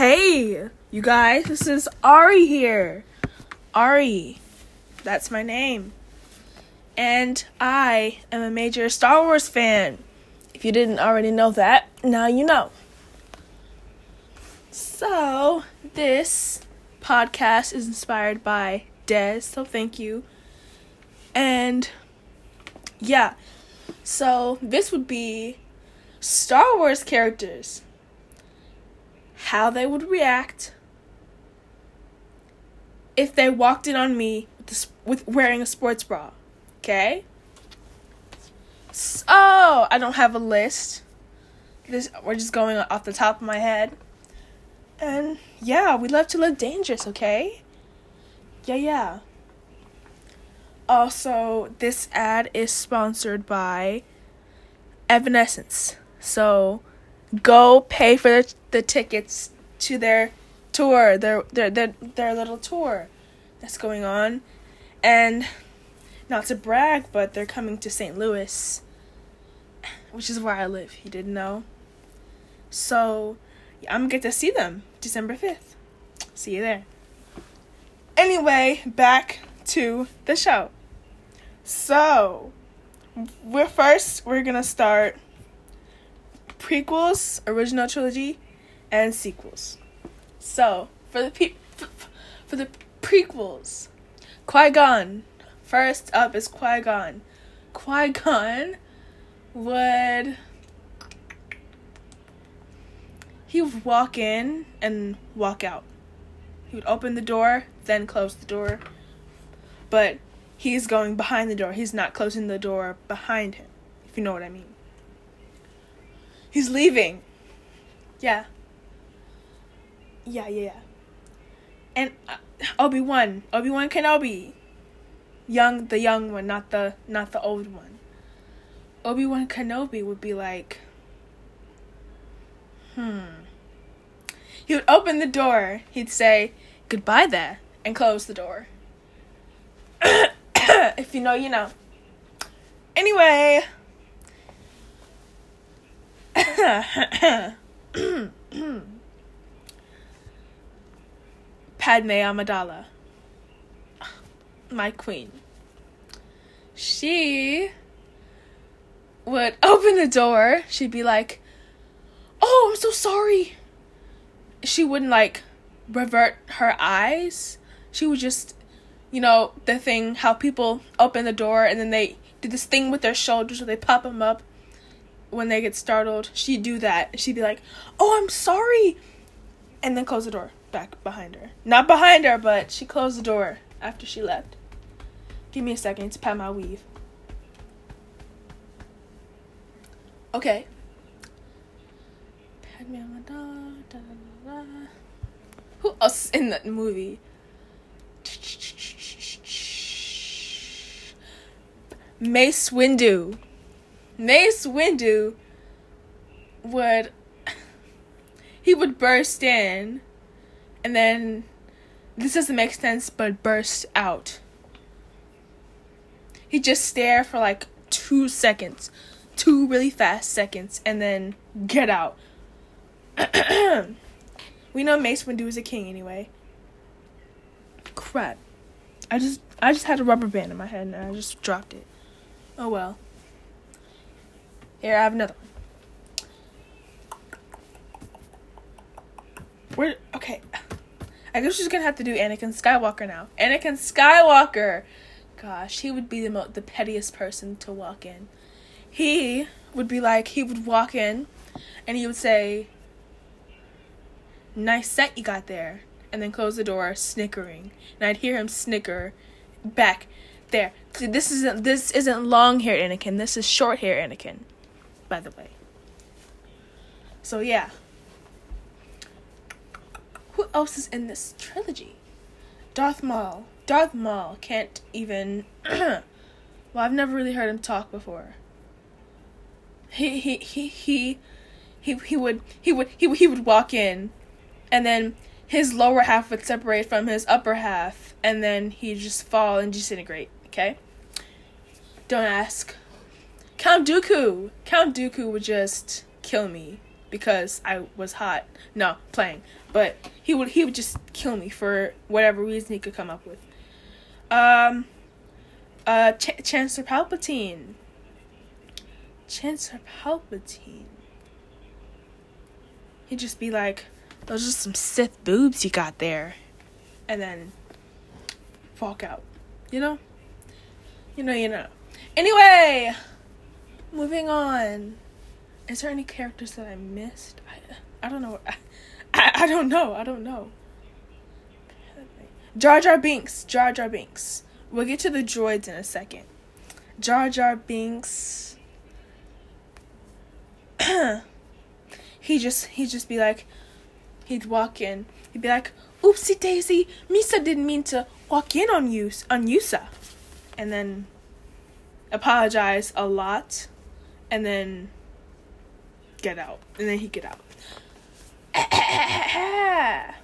Hey, you guys, this is Ari here. Ari, that's my name. And I am a major Star Wars fan. If you didn't already know that, now you know. So, this podcast is inspired by Des, so thank you. And yeah, so this would be Star Wars characters how they would react if they walked in on me with, this, with wearing a sports bra. Okay? So, oh, I don't have a list. This we're just going off the top of my head. And yeah, we love to look dangerous, okay? Yeah, yeah. Also, this ad is sponsored by Evanescence. So, go pay for the, the tickets to their tour, their, their their their little tour that's going on. And not to brag, but they're coming to St. Louis, which is where I live. You didn't know. So, yeah, I'm gonna get to see them December 5th. See you there. Anyway, back to the show. So, we're first we're gonna start prequels, original trilogy, and sequels. So for the pe- for the prequels, Qui Gon. First up is Qui Gon. Qui Gon would he would walk in and walk out. He would open the door, then close the door. But he's going behind the door. He's not closing the door behind him, if you know what I mean. He's leaving. Yeah. Yeah, yeah, yeah. And uh, Obi Wan, Obi Wan Kenobi, young, the young one, not the not the old one. Obi Wan Kenobi would be like, hmm. He would open the door. He'd say goodbye there and close the door. if you know, you know. Anyway. Padme Amidala, my queen. She would open the door. She'd be like, "Oh, I'm so sorry." She wouldn't like revert her eyes. She would just, you know, the thing how people open the door and then they do this thing with their shoulders where they pop them up when they get startled, she'd do that. She'd be like, "Oh, I'm sorry," and then close the door back behind her. Not behind her, but she closed the door after she left. Give me a second to pat my weave. Okay. Pat me on the door. Who else in that movie? Mace Windu. Mace Windu would he would burst in and then this doesn't make sense but burst out. He just stare for like 2 seconds. 2 really fast seconds and then get out. we know Mace Windu is a king anyway. Crap. I just I just had a rubber band in my head and I just dropped it. Oh well. Here, I have another one. Where? Okay. I guess she's gonna have to do Anakin Skywalker now. Anakin Skywalker! Gosh, he would be the mo- the pettiest person to walk in. He would be like, he would walk in and he would say, Nice set you got there. And then close the door, snickering. And I'd hear him snicker back there. This isn't this isn't long hair Anakin. This is short hair Anakin by the way. So yeah. Who else is in this trilogy? Darth Maul. Darth Maul can't even well, I've never really heard him talk before. He he he he he, he would he would he, he would walk in and then his lower half would separate from his upper half and then he'd just fall and disintegrate, okay? Don't ask. Count Dooku. Count Dooku would just kill me. because I was hot. No, playing. But he would he would just kill me for whatever reason he could come up with. Um uh Ch- Chancellor Palpatine. Chancellor Palpatine. He'd just be like, those are some Sith boobs you got there. And then walk out. You know? You know, you know. Anyway, moving on. Is there any characters that I missed? I, I don't know. I, I don't know. I don't know. Jar Jar Binks. Jar Jar Binks. We'll get to the droids in a second. Jar Jar Binks. he just he'd just be like he'd walk in. He'd be like, "Oopsie daisy, Misa didn't mean to walk in on you on Yusa," and then apologize a lot, and then get out, and then he'd get out.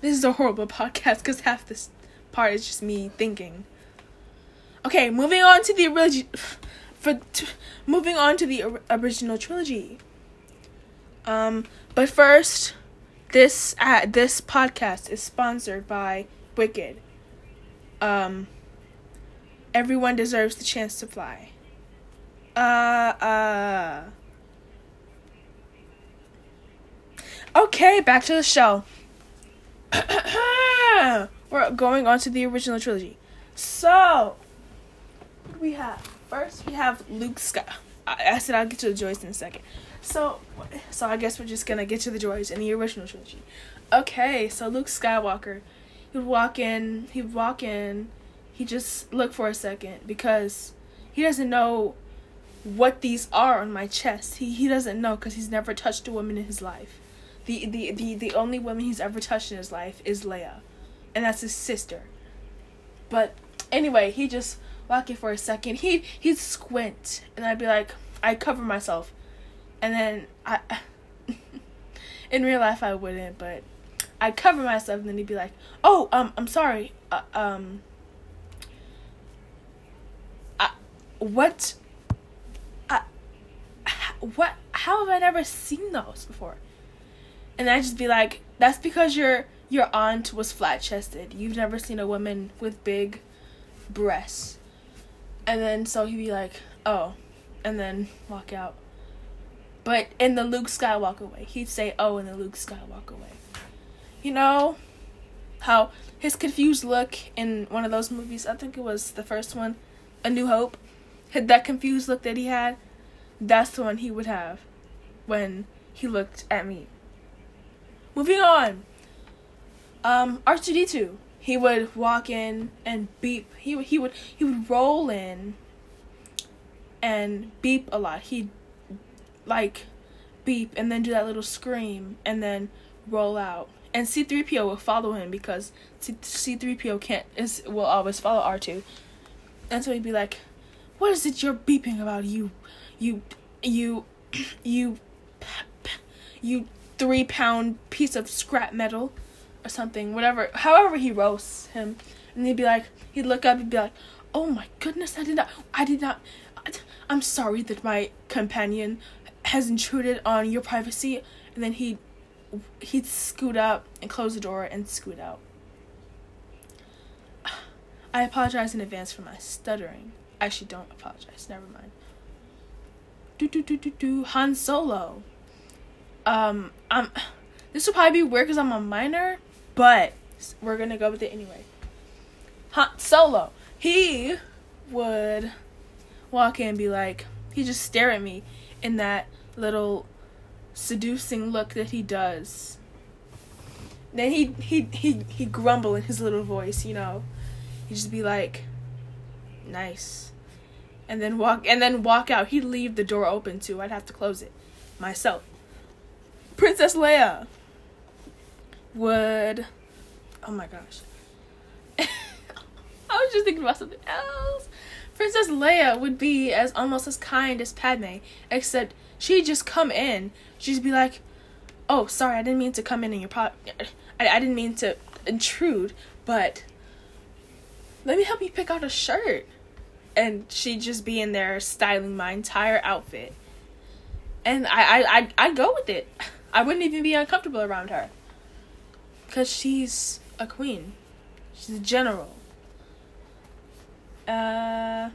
this is a horrible podcast because half this part is just me thinking. Okay, moving on to the original. For t- moving on to the or- original trilogy. Um, but first, this uh, this podcast is sponsored by Wicked. Um, everyone deserves the chance to fly. Uh, uh. Okay, back to the show. We're going on to the original trilogy. So, we have first we have Luke Scott. I, I said I'll get to the droids in a second. So, so I guess we're just gonna get to the droids in the original trilogy. Okay, so Luke Skywalker, he would walk in. He'd walk in. He just look for a second because he doesn't know what these are on my chest. He he doesn't know because he's never touched a woman in his life. The, the the the only woman he's ever touched in his life is Leia, and that's his sister. But anyway, he just walking for a second. He he'd squint, and I'd be like, I cover myself, and then I. in real life, I wouldn't, but I'd cover myself, and then he'd be like, "Oh, um, I'm sorry, uh, um." I, what? I, what? How have I never seen those before? And I'd just be like, "That's because your your aunt was flat chested. You've never seen a woman with big breasts." And then so he'd be like, "Oh," and then walk out. But in the Luke Skywalker way, he'd say, "Oh," in the Luke Skywalker way. You know how his confused look in one of those movies, I think it was the first one, A New Hope, had that confused look that he had. That's the one he would have when he looked at me. Moving on. Um, R2D2 he would walk in and beep. He he would he would roll in and beep a lot. He'd like beep and then do that little scream and then roll out. And C3PO will follow him because C- 3 po can't is will always follow R2. And so he'd be like, "What is it you're beeping about? You, you, you, you, you three pound piece of scrap metal." or something, whatever, however he roasts him, and he'd be like, he'd look up and be like, "Oh my goodness, I did not, I did not, I'm sorry that my companion has intruded on your privacy," and then he, he'd scoot up and close the door and scoot out. I apologize in advance for my stuttering. Actually, don't apologize. Never mind. Do do do do do. Han Solo. Um, um, this will probably be weird because I'm a minor, but we're gonna go with it anyway. Han Solo. He would walk in and be like, he just stare at me in that little seducing look that he does. Then he he he he grumble in his little voice, you know. He'd just be like, nice, and then walk and then walk out. He'd leave the door open too. I'd have to close it myself. Princess Leia would oh my gosh. I was just thinking about something else. Princess Leia would be as almost as kind as Padme, except she'd just come in. She'd be like, "Oh, sorry, I didn't mean to come in in your pot. I, I didn't mean to intrude, but let me help you pick out a shirt. And she'd just be in there styling my entire outfit. And I, I, I, I'd go with it. I wouldn't even be uncomfortable around her. Because she's a queen. She's a general. Uh,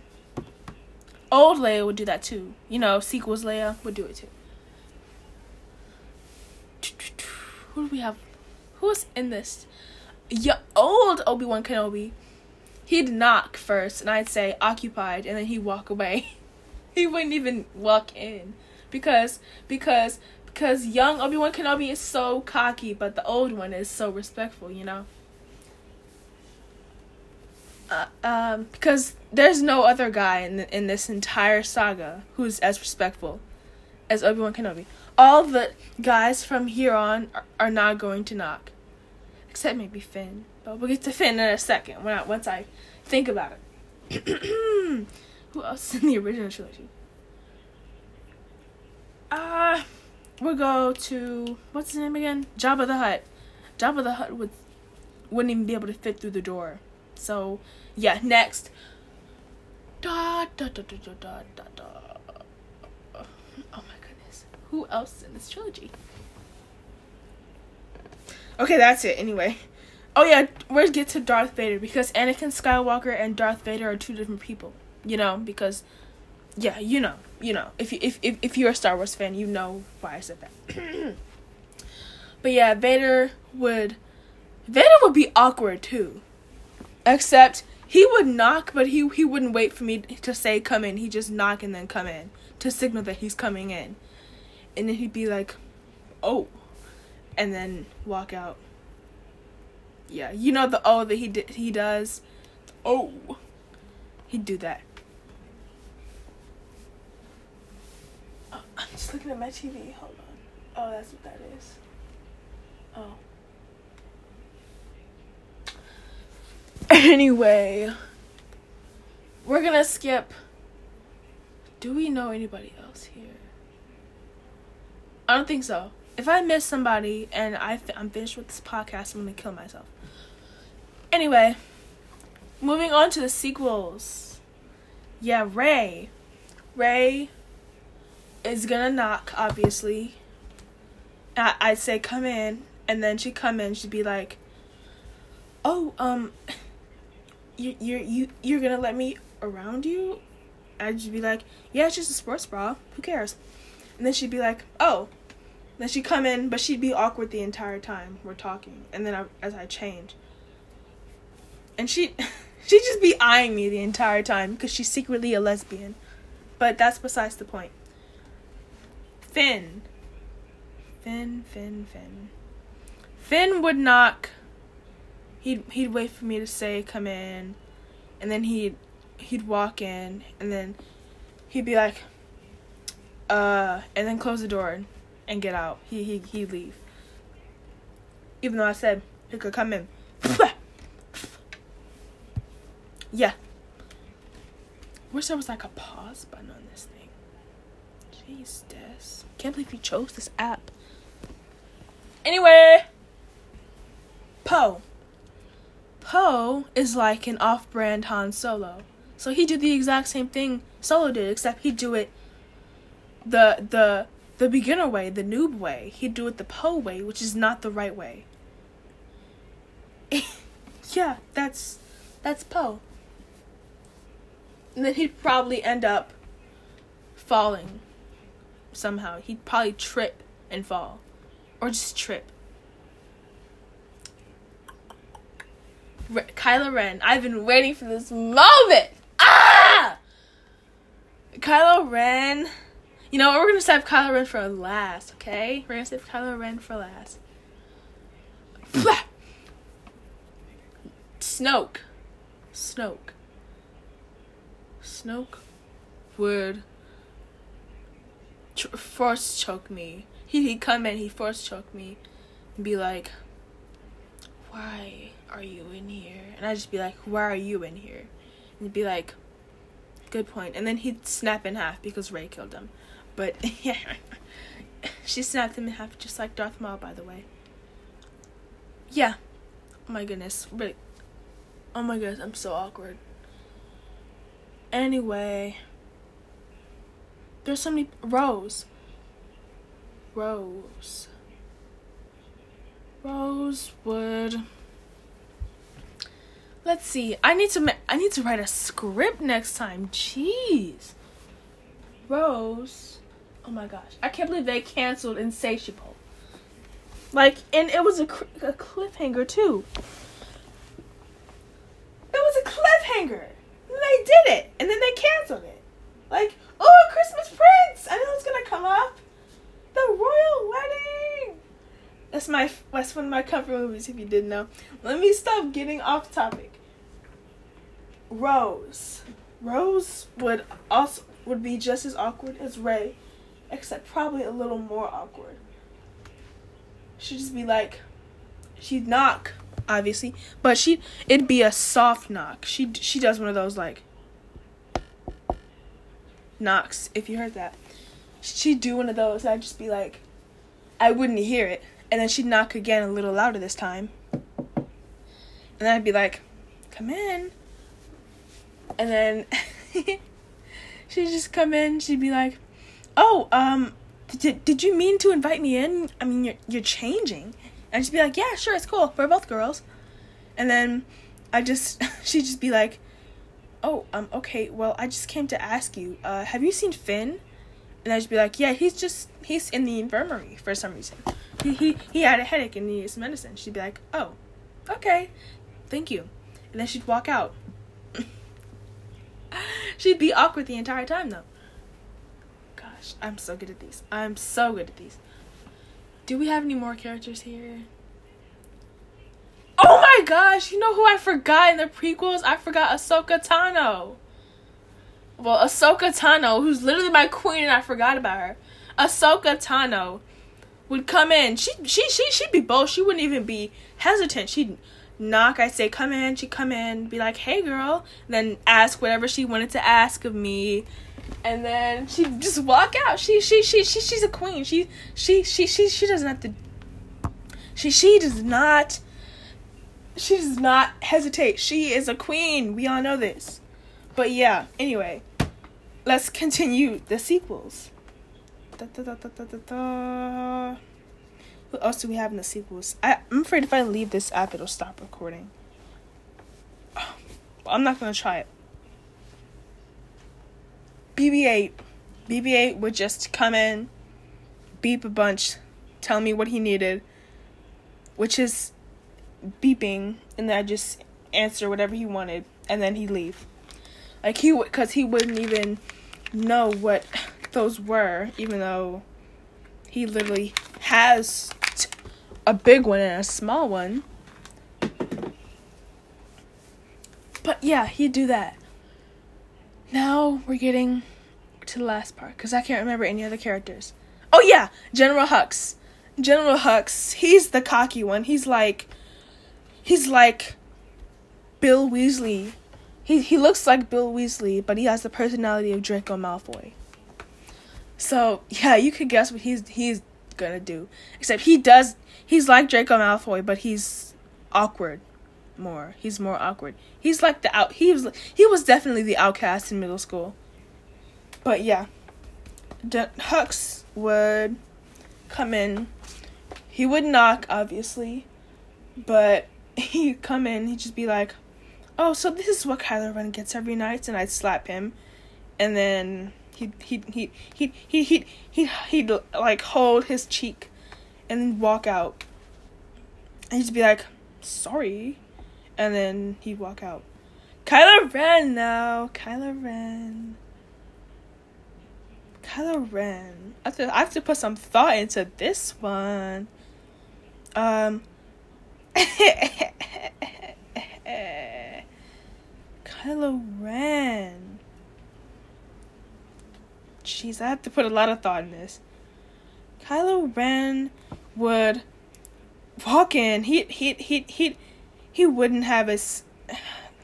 old Leia would do that too. You know, sequels Leia would do it too. Who do we have? Who's in this? Yeah, old Obi Wan Kenobi. He'd knock first, and I'd say occupied, and then he'd walk away. he wouldn't even walk in because because because young Obi Wan Kenobi is so cocky, but the old one is so respectful. You know. Uh, um, because there's no other guy in the, in this entire saga who's as respectful as Obi Wan Kenobi. All the guys from here on are, are, not going to knock, except maybe Finn. But we'll get to Finn in a second when I, once I think about it. Who else in the original trilogy? Uh, we'll go to what's his name again? Jabba the Hutt. Jabba the Hutt would wouldn't even be able to fit through the door. So yeah, next. Da da da da da da da da. Oh my goodness. Who else in this trilogy? Okay, that's it anyway. Oh yeah, we're get to Darth Vader because Anakin Skywalker and Darth Vader are two different people. You know, because yeah, you know, you know. If you if if, if you're a Star Wars fan, you know why I said that. but yeah, Vader would Vader would be awkward too. Except he would knock, but he he wouldn't wait for me to say come in. He'd just knock and then come in to signal that he's coming in. And then he'd be like, "Oh," and then walk out. Yeah, you know the oh that he did he does. Oh, he'd do that. Oh, I'm just looking at my TV. Hold on. Oh, that's what that is. Oh. Anyway, we're gonna skip. Do we know anybody else here? I don't think so. If I miss somebody and I fi- I'm finished with this podcast, I'm gonna kill myself. Anyway, moving on to the sequels. Yeah, Rey. Rey is gonna knock, obviously. I- I'd say come in, and then she'd come in. She'd be like, "Oh, um, you you you you're gonna let me around you? I'd just be like, yeah, it's just a sports bra. Who cares? And then she'd be like, oh. Then she'd come in, but she'd be awkward the entire time we're talking. And then I, as I change, and she she'd just be eyeing me the entire time because she's secretly a lesbian. But that's besides the point. Finn. Finn, Finn, Finn. Finn would knock he'd he'd wait for me to say come in, and then he'd he'd walk in, and then he'd be like, uh, and then close the door and get out. He he he'd leave. Even though I said he could come in. yeah. Wish there was like a pause button on this thing. Jeez. Can't believe you chose this app. Anyway. Poe. Poe is like an off-brand Han Solo. So he did the exact same thing Solo did, except he'd do it the the the beginner way, the noob way. He'd do it the Poe way, which is not the right way. yeah, that's that's Poe. And then he'd probably end up falling somehow. He'd probably trip and fall. Or just trip. Re- Kylo Ren. I've been waiting for this moment. Ah! Kylo Ren. You know what? We're gonna save Kylo Ren for last, okay? We're gonna save Kylo Ren for last. Snoke. Snoke. Snoke would tr- force choke me. He, he'd come in, he'd force choke me and be like, why? Are you in here? And I'd just be like, why are you in here? And he'd be like, good point. And then he'd snap in half because Rey killed him. But yeah, she snapped him in half just like Darth Maul, by the way. Yeah. Oh my goodness. Really. Oh my goodness, I'm so awkward. Anyway, there's so many Rose. Rose. Rosewood. Let's see. I need to ma- I need to write a script next time. Jeez. Rose. Oh my gosh. I can't believe they canceled Insatiable. Like, and it was a, a cliffhanger too. It was a cliffhanger. And They did it, and then they canceled it. Like, oh, Christmas Prince! I know it's gonna come up. That's my that's one of my comfort movies if you didn't know. Let me stop getting off topic. Rose. Rose would also would be just as awkward as Rey, except probably a little more awkward. She'd just be like she'd knock, obviously, but she it'd be a soft knock. She she does one of those like knocks. If you heard that, she'd do one of those. I'd just be like, I wouldn't hear it, and then she'd knock again a little louder this time, and then I'd be like, come in, and then she'd just come in. She'd be like, oh um. Did, did you mean to invite me in? I mean, you're, you're changing. And she'd be like, yeah, sure, it's cool. We're both girls. And then I just, she'd just be like, oh, um, okay, well, I just came to ask you, uh, have you seen Finn? And I'd just be like, yeah, he's just, he's in the infirmary for some reason. He, he, he had a headache and needed some medicine. She'd be like, oh, okay, thank you. And then she'd walk out. she'd be awkward the entire time, though. Gosh, I'm so good at these. I'm so good at these. Do we have any more characters here? Oh my gosh, you know who I forgot in the prequels? I forgot Ahsoka Tano. Well, Ahsoka Tano, who's literally my queen and I forgot about her. Ahsoka Tano would come in. She she she she'd be bold. She wouldn't even be hesitant. She'd knock, I'd say, come in, she'd come in, be like, hey girl, then ask whatever she wanted to ask of me and then she'd just walk out. She she she she she's a queen. She she she she she doesn't have to. She she does not. She does not hesitate. She is a queen. We all know this. But yeah. Anyway, let's continue the sequels. Da, da, da. What else do we have in the sequels? I, I'm afraid if I leave this app, it'll stop recording. I'm not gonna try it. BB-8, BB-8 would just come in, beep a bunch, tell me what he needed, which is beeping, and then I just answer whatever he wanted, and then he'd leave. Like he would, cause he wouldn't even know what those were, even though he literally has a big one and a small one. But yeah, he'd do that. Now we're getting to the last part because I can't remember any other characters. Oh yeah, General Hux. General Hux. He's the cocky one. He's like, he's like Bill Weasley. He he looks like Bill Weasley, but he has the personality of Draco Malfoy. So yeah, you could guess what he's he's gonna do. Except he does. He's like Draco Malfoy, but he's awkward more. He's more awkward. He's like the out. He was he was definitely the outcast in middle school. But yeah, D- Hux would come in. He would knock, obviously, but he'd come in. He'd just be like, "Oh, so this is what Kylo Ren gets every night," and I'd slap him, and then he'd he'd he'd he'd he'd he'd, he'd, like hold his cheek, and walk out. And he'd be like, "Sorry," and then he'd walk out. Kylo Ren now, Kylo Ren. Kylo Ren. I have, to, I have to put some thought into this one. Um. Kylo Ren. Jeez, I have to put a lot of thought in this. Kylo Ren would walk in. He he he he he wouldn't have his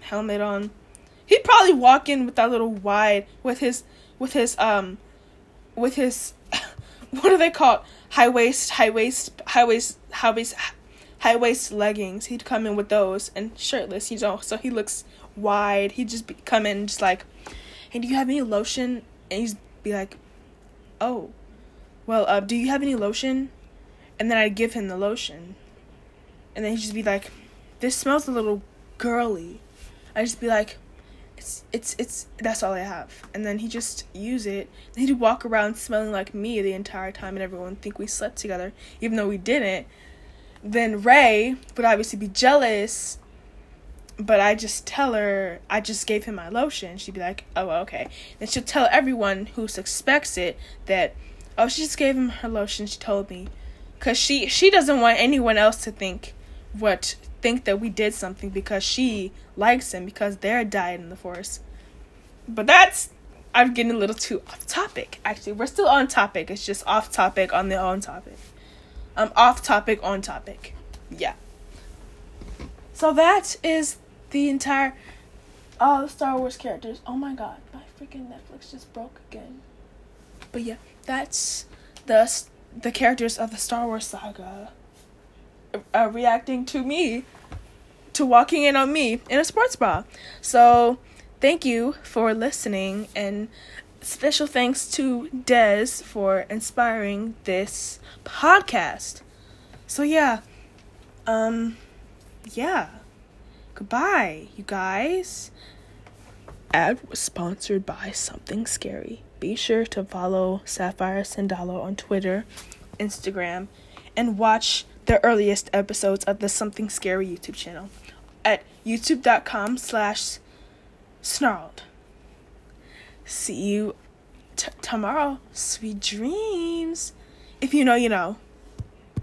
helmet on. He'd probably walk in with that little wide with his with his um with his what are they called? High waist, high waist, high waist, high waist, high waist leggings. He'd come in with those and shirtless. You know, so he looks wide. He'd just be, come in just like, "Hey, do you have any lotion?" And he'd be like, "Oh, well, uh, do you have any lotion?" And then I'd give him the lotion, and then he'd just be like, "This smells a little girly." I'd just be like, "It's it's it's that's all I have." And then he just use it. And he'd walk around smelling like me the entire time, and everyone think we slept together, even though we didn't. Then Rey would obviously be jealous, but I just tell her I just gave him my lotion. She'd be like, "Oh, okay." Then she'll tell everyone who suspects it that, "Oh, she just gave him her lotion." She told me, cause she she doesn't want anyone else to think what think that we did something because she likes him because they're dyad in the Force. But that's I'm getting a little too off topic. Actually, we're still on topic. It's just off topic on the on topic. I'm um, off topic on topic. Yeah. So that is the entire all the Star Wars characters. Oh my god, my freaking Netflix just broke again. But yeah, that's the the characters of the Star Wars saga reacting to me to walking in on me in a sports bra. So, thank you for listening and special thanks to Des for inspiring this podcast. So yeah. Um yeah. Goodbye, you guys. Ad was sponsored by Something Scary. Be sure to follow Sapphire Sandalo on Twitter, Instagram, and watch the earliest episodes of the Something Scary YouTube channel at youtube.com slash snarled. See you t- tomorrow. Sweet dreams. If you know, you know.